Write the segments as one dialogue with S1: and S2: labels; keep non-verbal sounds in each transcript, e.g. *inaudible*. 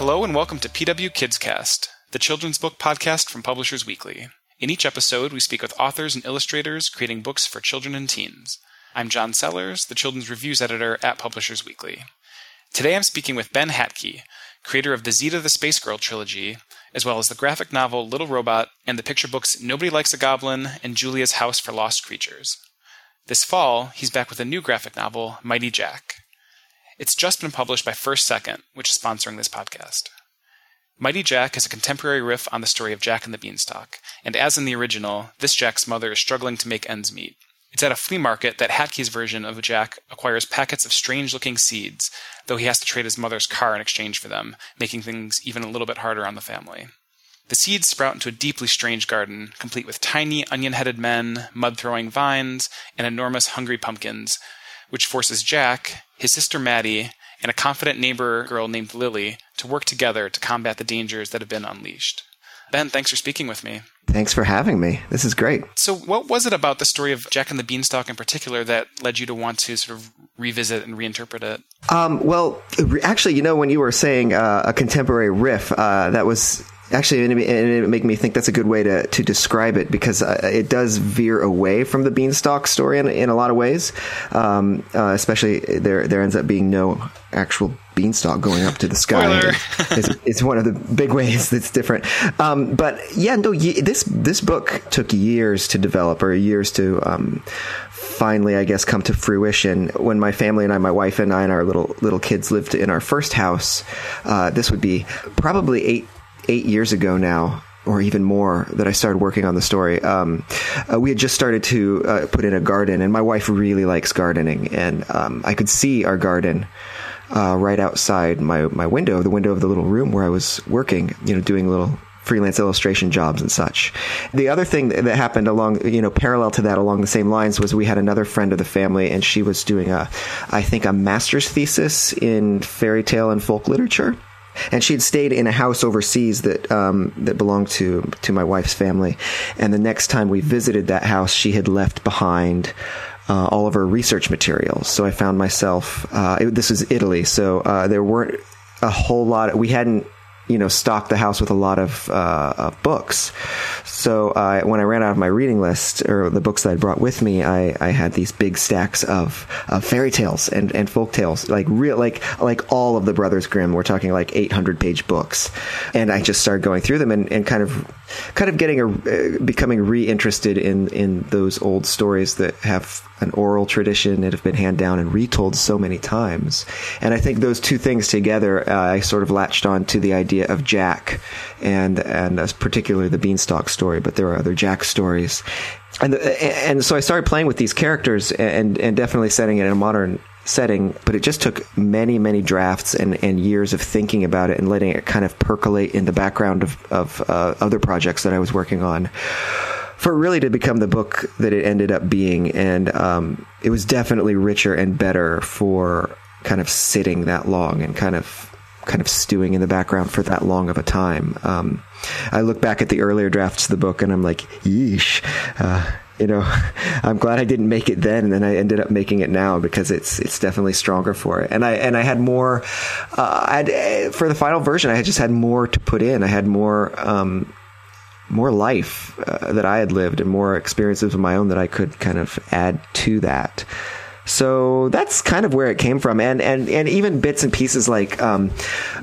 S1: Hello and welcome to PW Kids Cast, the children's book podcast from Publishers Weekly. In each episode, we speak with authors and illustrators creating books for children and teens. I'm John Sellers, the children's reviews editor at Publishers Weekly. Today I'm speaking with Ben Hatke, creator of the Zita the Space Girl trilogy, as well as the graphic novel Little Robot and the picture books Nobody Likes a Goblin and Julia's House for Lost Creatures. This fall, he's back with a new graphic novel, Mighty Jack. It's just been published by First Second, which is sponsoring this podcast. Mighty Jack is a contemporary riff on the story of Jack and the Beanstalk, and as in the original, this Jack's mother is struggling to make ends meet. It's at a flea market that Hatke's version of Jack acquires packets of strange looking seeds, though he has to trade his mother's car in exchange for them, making things even a little bit harder on the family. The seeds sprout into a deeply strange garden, complete with tiny onion headed men, mud throwing vines, and enormous hungry pumpkins, which forces Jack, his sister Maddie, and a confident neighbor girl named Lily to work together to combat the dangers that have been unleashed. Ben, thanks for speaking with me.
S2: Thanks for having me. This is great.
S1: So, what was it about the story of Jack and the Beanstalk in particular that led you to want to sort of revisit and reinterpret it?
S2: Um, well, actually, you know, when you were saying uh, a contemporary riff, uh, that was Actually, and it, made me think that's a good way to, to describe it because uh, it does veer away from the beanstalk story in, in a lot of ways. Um, uh, especially there there ends up being no actual beanstalk going up to the sky. it's, it's, one of the big ways that's different. Um, but yeah, no, this this book took years to develop or years to. Um, finally, I guess, come to fruition when my family and I, my wife and I, and our little little kids lived in our first house. Uh, this would be probably eight eight years ago now, or even more, that I started working on the story. Um, uh, we had just started to uh, put in a garden, and my wife really likes gardening, and um, I could see our garden. Uh, right outside my, my window, the window of the little room where I was working, you know, doing little freelance illustration jobs and such. The other thing that happened along, you know, parallel to that along the same lines was we had another friend of the family and she was doing a, I think a master's thesis in fairy tale and folk literature and she had stayed in a house overseas that um, that belonged to to my wife's family. And the next time we visited that house, she had left behind. Uh, all of her research materials. So I found myself. Uh, it, this was Italy, so uh, there weren't a whole lot. We hadn't you know, stocked the house with a lot of uh, books. So uh, when I ran out of my reading list or the books that I brought with me, I, I had these big stacks of, of fairy tales and, and folk tales, like real, like like all of the Brothers Grimm. We're talking like 800 page books, and I just started going through them and, and kind of kind of getting a uh, becoming reinterested in in those old stories that have an oral tradition that have been handed down and retold so many times. And I think those two things together, uh, I sort of latched on to the idea of Jack and, and uh, particularly the Beanstalk story, but there are other Jack stories. And, and so I started playing with these characters and, and definitely setting it in a modern setting, but it just took many, many drafts and, and years of thinking about it and letting it kind of percolate in the background of, of uh, other projects that I was working on for really to become the book that it ended up being. And um, it was definitely richer and better for kind of sitting that long and kind of kind of stewing in the background for that long of a time. Um, I look back at the earlier drafts of the book and I'm like, yeesh. Uh, you know, *laughs* I'm glad I didn't make it then, and then I ended up making it now because it's it's definitely stronger for it. And I and I had more. Uh, I had, for the final version, I had just had more to put in. I had more um, more life uh, that I had lived and more experiences of my own that I could kind of add to that. So that's kind of where it came from, and and and even bits and pieces like um,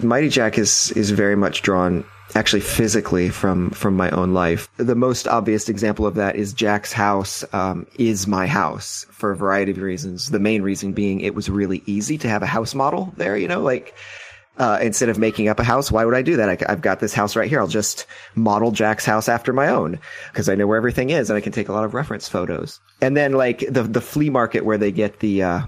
S2: Mighty Jack is is very much drawn actually physically from from my own life. The most obvious example of that is Jack's house um, is my house for a variety of reasons. The main reason being it was really easy to have a house model there. You know, like uh, instead of making up a house, why would I do that? I, have got this house right here. I'll just model Jack's house after my own because I know where everything is and I can take a lot of reference photos. And then like the the flea market where they get the uh,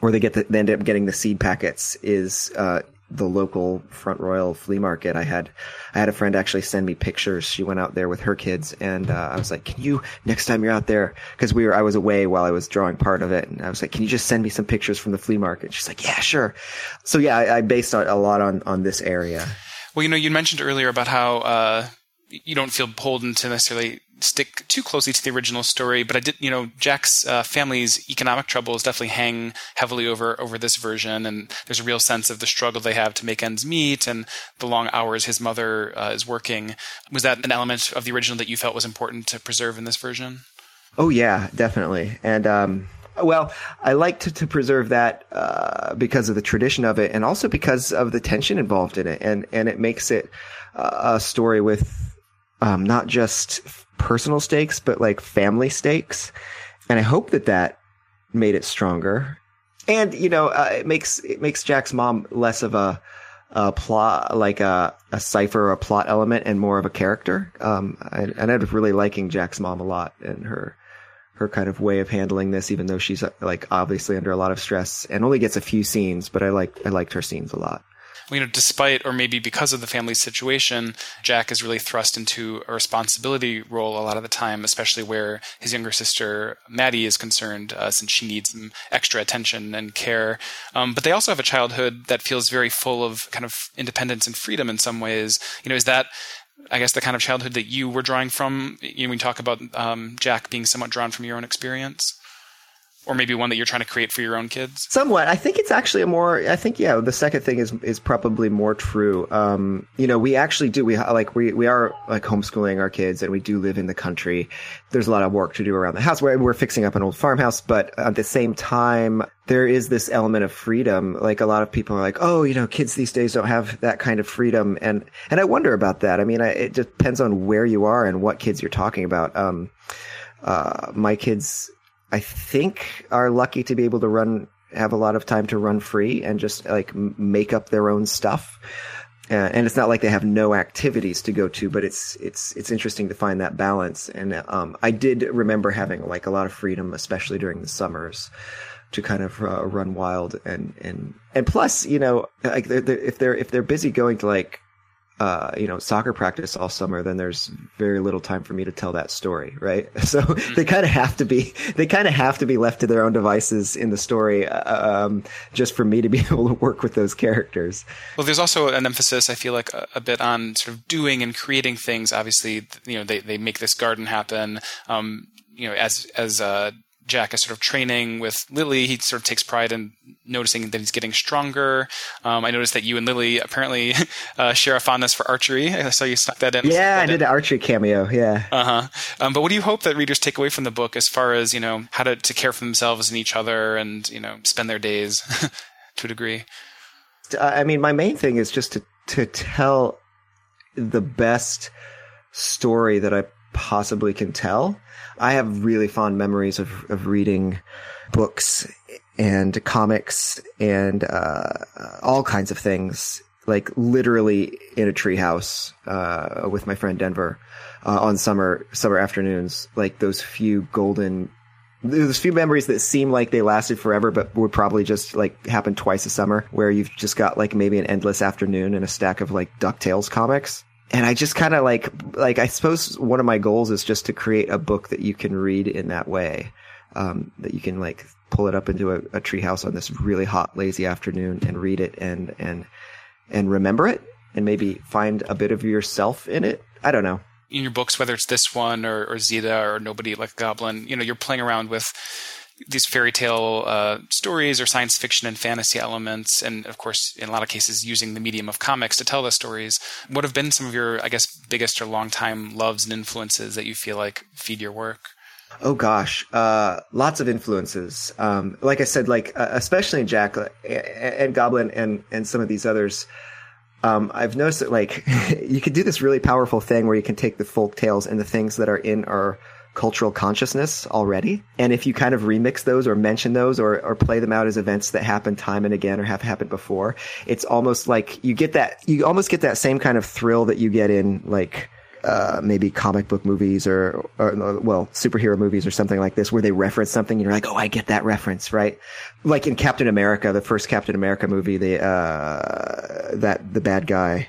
S2: where they get the, they end up getting the seed packets is uh, the local Front Royal flea market. I had I had a friend actually send me pictures. She went out there with her kids, and uh, I was like, "Can you next time you're out there?" Because we were I was away while I was drawing part of it, and I was like, "Can you just send me some pictures from the flea market?" She's like, "Yeah, sure." So yeah, I, I based a lot on on this area.
S1: Well, you know, you mentioned earlier about how uh, you don't feel beholden to necessarily stick too closely to the original story, but I did, you know, Jack's uh, family's economic troubles definitely hang heavily over over this version, and there's a real sense of the struggle they have to make ends meet and the long hours his mother uh, is working. Was that an element of the original that you felt was important to preserve in this version?
S2: Oh yeah, definitely, and um, well, I like to, to preserve that uh, because of the tradition of it, and also because of the tension involved in it, and and it makes it uh, a story with um, not just personal stakes, but like family stakes. And I hope that that made it stronger. And you know, uh, it makes it makes Jack's mom less of a, a plot, like a, a cipher or a plot element, and more of a character. Um, and, and I'm really liking Jack's mom a lot and her her kind of way of handling this, even though she's like obviously under a lot of stress and only gets a few scenes. But I like I liked her scenes a lot
S1: you know, despite or maybe because of the family situation, Jack is really thrust into a responsibility role a lot of the time, especially where his younger sister Maddie is concerned, uh, since she needs some extra attention and care. Um, but they also have a childhood that feels very full of kind of independence and freedom in some ways. You know, is that I guess the kind of childhood that you were drawing from. You know, we talk about um, Jack being somewhat drawn from your own experience or maybe one that you're trying to create for your own kids?
S2: Somewhat. I think it's actually a more. I think yeah. The second thing is is probably more true. Um, you know, we actually do. We like we we are like homeschooling our kids, and we do live in the country. There's a lot of work to do around the house. We're we're fixing up an old farmhouse, but at the same time, there is this element of freedom. Like a lot of people are like, oh, you know, kids these days don't have that kind of freedom, and and I wonder about that. I mean, I, it depends on where you are and what kids you're talking about. Um, uh, my kids I think are lucky to be able to run, have a lot of time to run free and just like make up their own stuff. Uh, and it's not like they have no activities to go to, but it's it's it's interesting to find that balance. And um, I did remember having like a lot of freedom, especially during the summers, to kind of uh, run wild and and and plus, you know, like they're, they're, if they're if they're busy going to like uh, you know, soccer practice all summer, then there's very little time for me to tell that story, right? *laughs* So mm-hmm. they kind of have to be, they kind of have to be left to their own devices in the story, uh, um, just for me to be *laughs* able to work with those characters.
S1: Well, there's also an emphasis, I feel like, a, a bit on sort of doing and creating things. Obviously, you know, they, they make this garden happen. Um, you know, as, as, uh, Jack is sort of training with Lily. He sort of takes pride in noticing that he's getting stronger. Um, I noticed that you and Lily apparently *laughs* uh, share a fondness for archery. I saw you stuck that in.
S2: Yeah, I did an archery cameo. Yeah.
S1: Uh huh. Um, but what do you hope that readers take away from the book as far as you know how to, to care for themselves and each other and you know spend their days *laughs* to a degree?
S2: I mean, my main thing is just to to tell the best story that I possibly can tell. I have really fond memories of, of reading books and comics and uh, all kinds of things, like literally in a treehouse uh, with my friend Denver uh, on summer summer afternoons. Like those few golden, those few memories that seem like they lasted forever, but would probably just like happen twice a summer, where you've just got like maybe an endless afternoon and a stack of like Ducktales comics and I just kind of like like I suppose one of my goals is just to create a book that you can read in that way, um, that you can like pull it up into a, a treehouse on this really hot lazy afternoon and read it and and and remember it and maybe find a bit of yourself in it. I don't know.
S1: In your books, whether it's this one or, or Zita or Nobody Like Goblin, you know, you're playing around with these fairy tale uh, stories or science fiction and fantasy elements, and of course, in a lot of cases, using the medium of comics to tell the stories. What have been some of your, I guess, biggest or long-time loves and influences that you feel like feed your work?
S2: Oh gosh, uh, lots of influences. Um, like I said, like uh, especially in Jack uh, and Goblin and and some of these others. Um, I've noticed that like *laughs* you can do this really powerful thing where you can take the folk tales and the things that are in our cultural consciousness already. And if you kind of remix those or mention those or, or play them out as events that happen time and again or have happened before, it's almost like you get that, you almost get that same kind of thrill that you get in like, uh, maybe comic book movies or, or, well, superhero movies or something like this where they reference something and you're like, oh, I get that reference, right? Like in Captain America, the first Captain America movie, the, uh, that, the bad guy,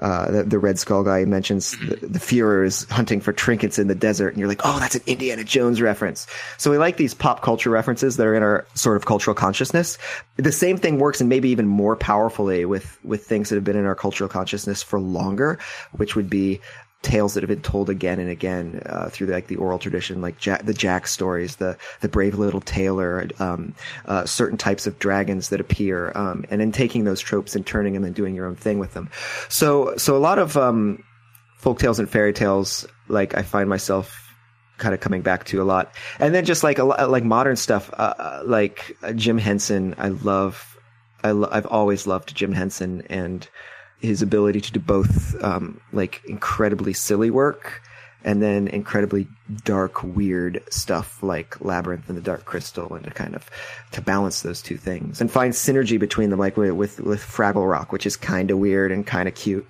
S2: uh, the, the, Red Skull guy mentions the, the Fuhrer is hunting for trinkets in the desert, and you're like, oh, that's an Indiana Jones reference. So we like these pop culture references that are in our sort of cultural consciousness. The same thing works, and maybe even more powerfully with with things that have been in our cultural consciousness for longer, which would be tales that have been told again and again uh, through like the oral tradition, like Jack, the Jack stories, the the brave little tailor, um, uh, certain types of dragons that appear, um, and then taking those tropes and turning them and doing your own thing with them. So so a lot of um, folk tales and fairy tales, like I find myself kind of coming back to a lot, and then just like a like modern stuff, uh, uh like Jim Henson. I love. I lo- I've always loved Jim Henson and his ability to do both um, like incredibly silly work and then incredibly dark, weird stuff like Labyrinth and the Dark Crystal, and to kind of to balance those two things and find synergy between them, like with with, with Fraggle Rock, which is kind of weird and kind of cute.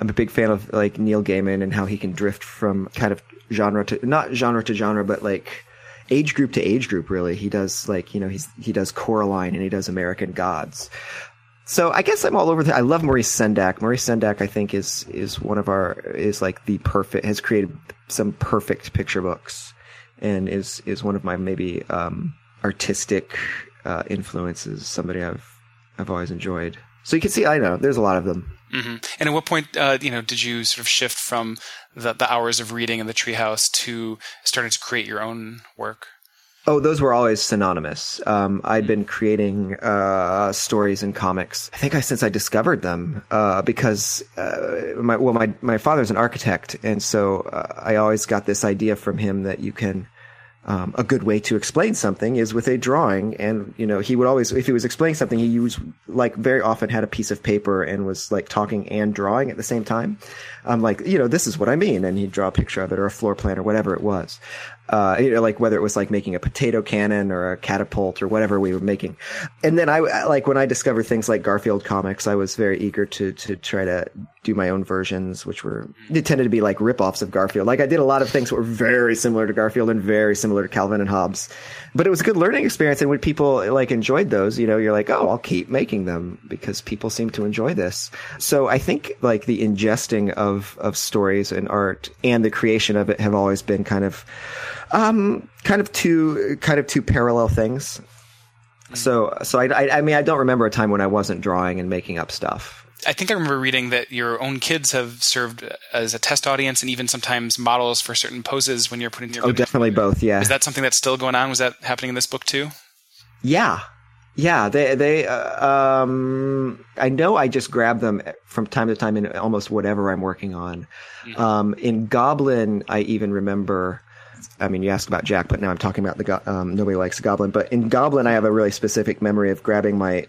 S2: I'm a big fan of like Neil Gaiman and how he can drift from kind of genre to not genre to genre, but like age group to age group. Really, he does like you know he's he does Coraline and he does American Gods. So I guess I'm all over. The, I love Maurice Sendak. Maurice Sendak, I think, is is one of our is like the perfect has created some perfect picture books, and is is one of my maybe um, artistic uh, influences. Somebody I've I've always enjoyed. So you can see, I know there's a lot of them.
S1: Mm-hmm. And at what point, uh, you know, did you sort of shift from the, the hours of reading in the treehouse to starting to create your own work?
S2: Oh, those were always synonymous. Um, I'd been creating uh, stories and comics. I think I since I discovered them uh, because uh, my well, my my father's an architect, and so uh, I always got this idea from him that you can um, a good way to explain something is with a drawing. And, you know, he would always, if he was explaining something, he used, like, very often had a piece of paper and was, like, talking and drawing at the same time. I'm like, you know, this is what I mean. And he'd draw a picture of it or a floor plan or whatever it was. Uh, you know, like whether it was like making a potato cannon or a catapult or whatever we were making. And then I, like, when I discovered things like Garfield comics, I was very eager to, to try to do my own versions, which were, it tended to be like ripoffs of Garfield. Like I did a lot of things that were very similar to Garfield and very similar to Calvin and Hobbes. But it was a good learning experience. And when people like enjoyed those, you know, you're like, oh, I'll keep making them because people seem to enjoy this. So I think like the ingesting of, of stories and art and the creation of it have always been kind of, um, kind of two, kind of two parallel things. So, so I, I, I mean, I don't remember a time when I wasn't drawing and making up stuff.
S1: I think I remember reading that your own kids have served as a test audience and even sometimes models for certain poses when you're putting
S2: together. Oh, definitely both. Yeah.
S1: Is that something that's still going on? Was that happening in this book too?
S2: Yeah. Yeah, they they uh, um I know I just grab them from time to time in almost whatever I'm working on. Mm-hmm. Um in Goblin I even remember I mean, you asked about Jack, but now I'm talking about the go- um, nobody likes Goblin. But in Goblin, I have a really specific memory of grabbing my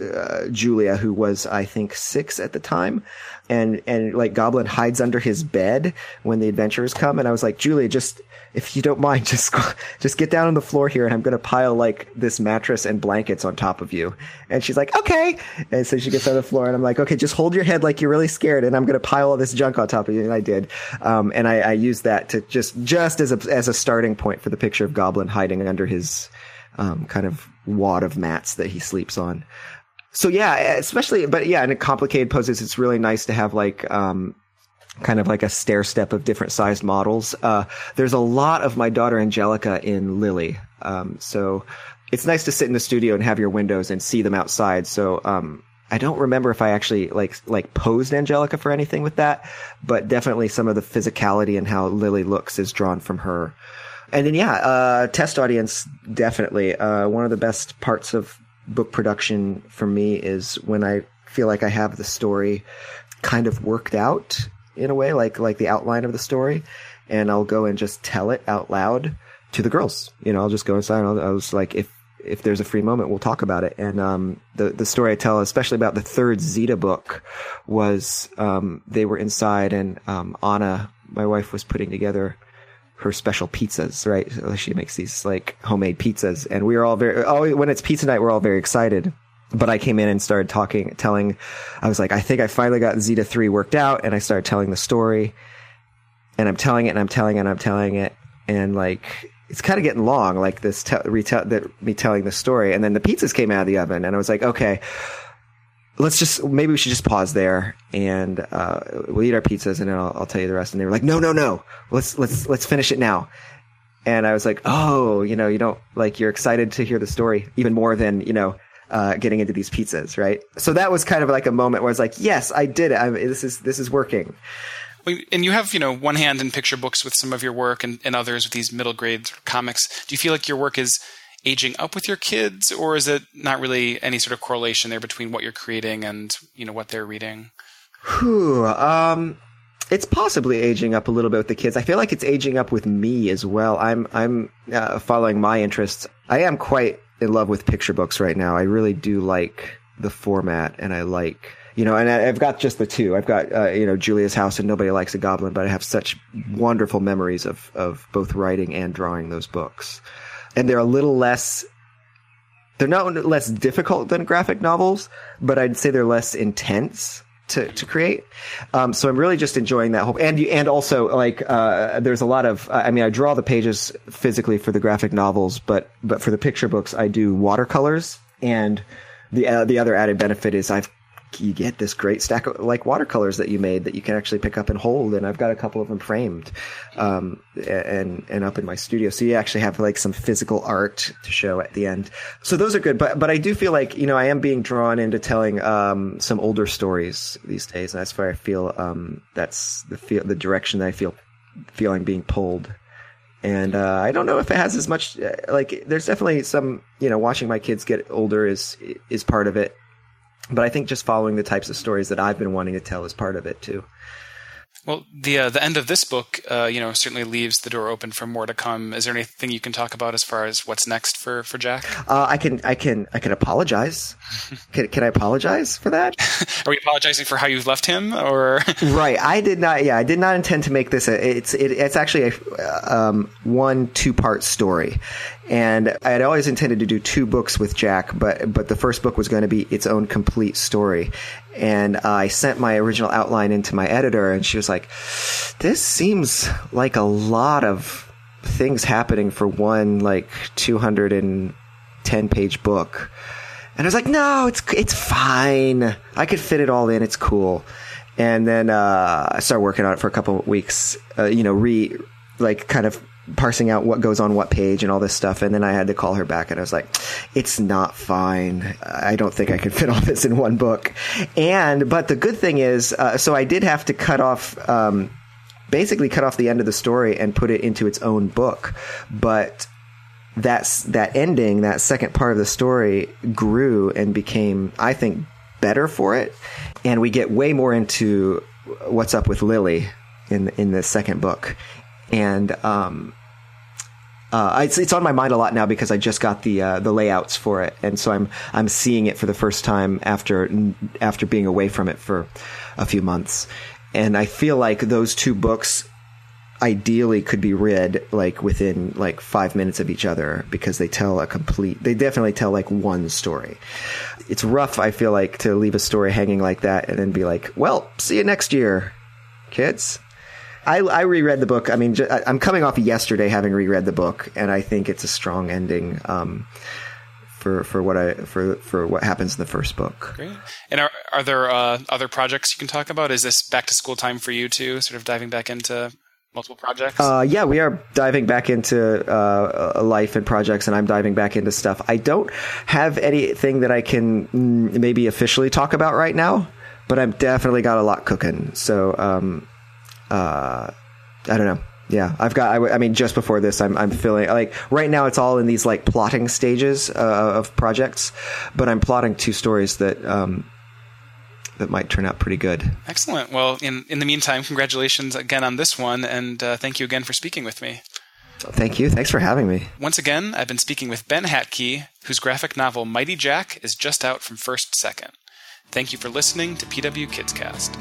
S2: uh, Julia, who was I think six at the time, and and like Goblin hides under his bed when the adventurers come, and I was like, Julia, just if you don't mind, *laughs* just just get down on the floor here, and I'm gonna pile like this mattress and blankets on top of you. And she's like, okay. And so she gets on the floor, and I'm like, okay, just hold your head like you're really scared, and I'm gonna pile all this junk on top of you. And I did, um, and I, I used that to just just as a as a starting point for the picture of Goblin hiding under his um, kind of wad of mats that he sleeps on. So yeah, especially, but yeah, in complicated poses, it's really nice to have like, um, kind of like a stair step of different sized models. Uh, there's a lot of my daughter Angelica in Lily. Um, so it's nice to sit in the studio and have your windows and see them outside. So, um, I don't remember if I actually like like posed Angelica for anything with that, but definitely some of the physicality and how Lily looks is drawn from her. And then yeah, uh, test audience definitely. Uh, one of the best parts of book production for me is when I feel like I have the story kind of worked out in a way, like like the outline of the story, and I'll go and just tell it out loud to the girls. You know, I'll just go inside. And I was like, if if there's a free moment, we'll talk about it. And um, the the story I tell, especially about the third Zita book, was um, they were inside, and um, Anna, my wife, was putting together her special pizzas. Right, she makes these like homemade pizzas, and we are all very. Oh, when it's pizza night, we're all very excited but I came in and started talking, telling, I was like, I think I finally got Zita 3 worked out. And I started telling the story and I'm telling it and I'm telling it and I'm telling it. And like, it's kind of getting long, like this, te- retell, that me telling the story. And then the pizzas came out of the oven and I was like, okay, let's just, maybe we should just pause there and, uh, we'll eat our pizzas and then I'll, I'll tell you the rest. And they were like, no, no, no, let's, let's, let's finish it now. And I was like, oh, you know, you don't like, you're excited to hear the story even more than, you know, uh, getting into these pizzas, right? So that was kind of like a moment where I was like, yes, I did it. I, this is, this is working.
S1: And you have, you know, one hand in picture books with some of your work and, and others with these middle grade comics. Do you feel like your work is aging up with your kids, or is it not really any sort of correlation there between what you're creating and, you know, what they're reading?
S2: Whew, um, it's possibly aging up a little bit with the kids. I feel like it's aging up with me as well. I'm I'm uh, following my interests. I am quite in love with picture books right now. I really do like the format, and I like you know, and I've got just the two. I've got uh, you know Julia's House and Nobody Likes a Goblin, but I have such wonderful memories of of both writing and drawing those books, and they're a little less. They're not less difficult than graphic novels, but I'd say they're less intense to, to create. Um, so I'm really just enjoying that whole, and, and also like, uh, there's a lot of, I mean, I draw the pages physically for the graphic novels, but, but for the picture books, I do watercolors and the, uh, the other added benefit is I've you get this great stack of like watercolors that you made that you can actually pick up and hold. And I've got a couple of them framed, um, and, and up in my studio. So you actually have like some physical art to show at the end. So those are good. But, but I do feel like, you know, I am being drawn into telling, um, some older stories these days. And that's where I feel, um, that's the feel, the direction that I feel feeling being pulled. And, uh, I don't know if it has as much, uh, like, there's definitely some, you know, watching my kids get older is, is part of it but I think just following the types of stories that I've been wanting to tell is part of it too.
S1: Well, the uh, the end of this book, uh, you know, certainly leaves the door open for more to come. Is there anything you can talk about as far as what's next for for Jack?
S2: Uh, I can I can I can apologize. *laughs* can can I apologize for that?
S1: Are we apologizing for how you've left him, or *laughs*
S2: right? I did not. Yeah, I did not intend to make this. A, it's it, it's actually a um, one two part story, and I had always intended to do two books with Jack, but but the first book was going to be its own complete story. And I sent my original outline into my editor, and she was like, "This seems like a lot of things happening for one like 210 page book." And I was like, "No, it's it's fine. I could fit it all in. It's cool." And then uh, I started working on it for a couple of weeks. Uh, you know, re like kind of parsing out what goes on what page and all this stuff. And then I had to call her back and I was like, it's not fine. I don't think I can fit all this in one book. And, but the good thing is, uh, so I did have to cut off, um, basically cut off the end of the story and put it into its own book. But that's, that ending, that second part of the story grew and became, I think, better for it. And we get way more into what's up with Lily in in the second book and um, uh, it's, it's on my mind a lot now because I just got the uh, the layouts for it, and so I'm I'm seeing it for the first time after after being away from it for a few months, and I feel like those two books ideally could be read like within like five minutes of each other because they tell a complete they definitely tell like one story. It's rough i feel like to leave a story hanging like that and then be like well see you next year kids I, I reread the book. I mean, I'm coming off yesterday having reread the book, and I think it's a strong ending. Um, for, for what I for for what happens in the first book.
S1: Great. And are are there uh, other projects you can talk about? Is this back to school time for you too? Sort of diving back into multiple projects?
S2: Uh, yeah, we are diving back into uh, life and projects, and I'm diving back into stuff. I don't have anything that I can mm, maybe officially talk about right now, but I've definitely got a lot cooking. So um, uh, I don't know. Yeah, I've got. I, I, mean, just before this, I'm I'm feeling like right now it's all in these like plotting stages uh, of projects, but I'm plotting two stories that um, that might turn out pretty good.
S1: Excellent. Well, in in the meantime, congratulations again on this one, and uh, thank you again for speaking with me.
S2: Thank you. Thanks for having me.
S1: Once again, I've been speaking with Ben Hatke, whose graphic novel Mighty Jack is just out from First Second. Thank you for listening to PW Kids Cast.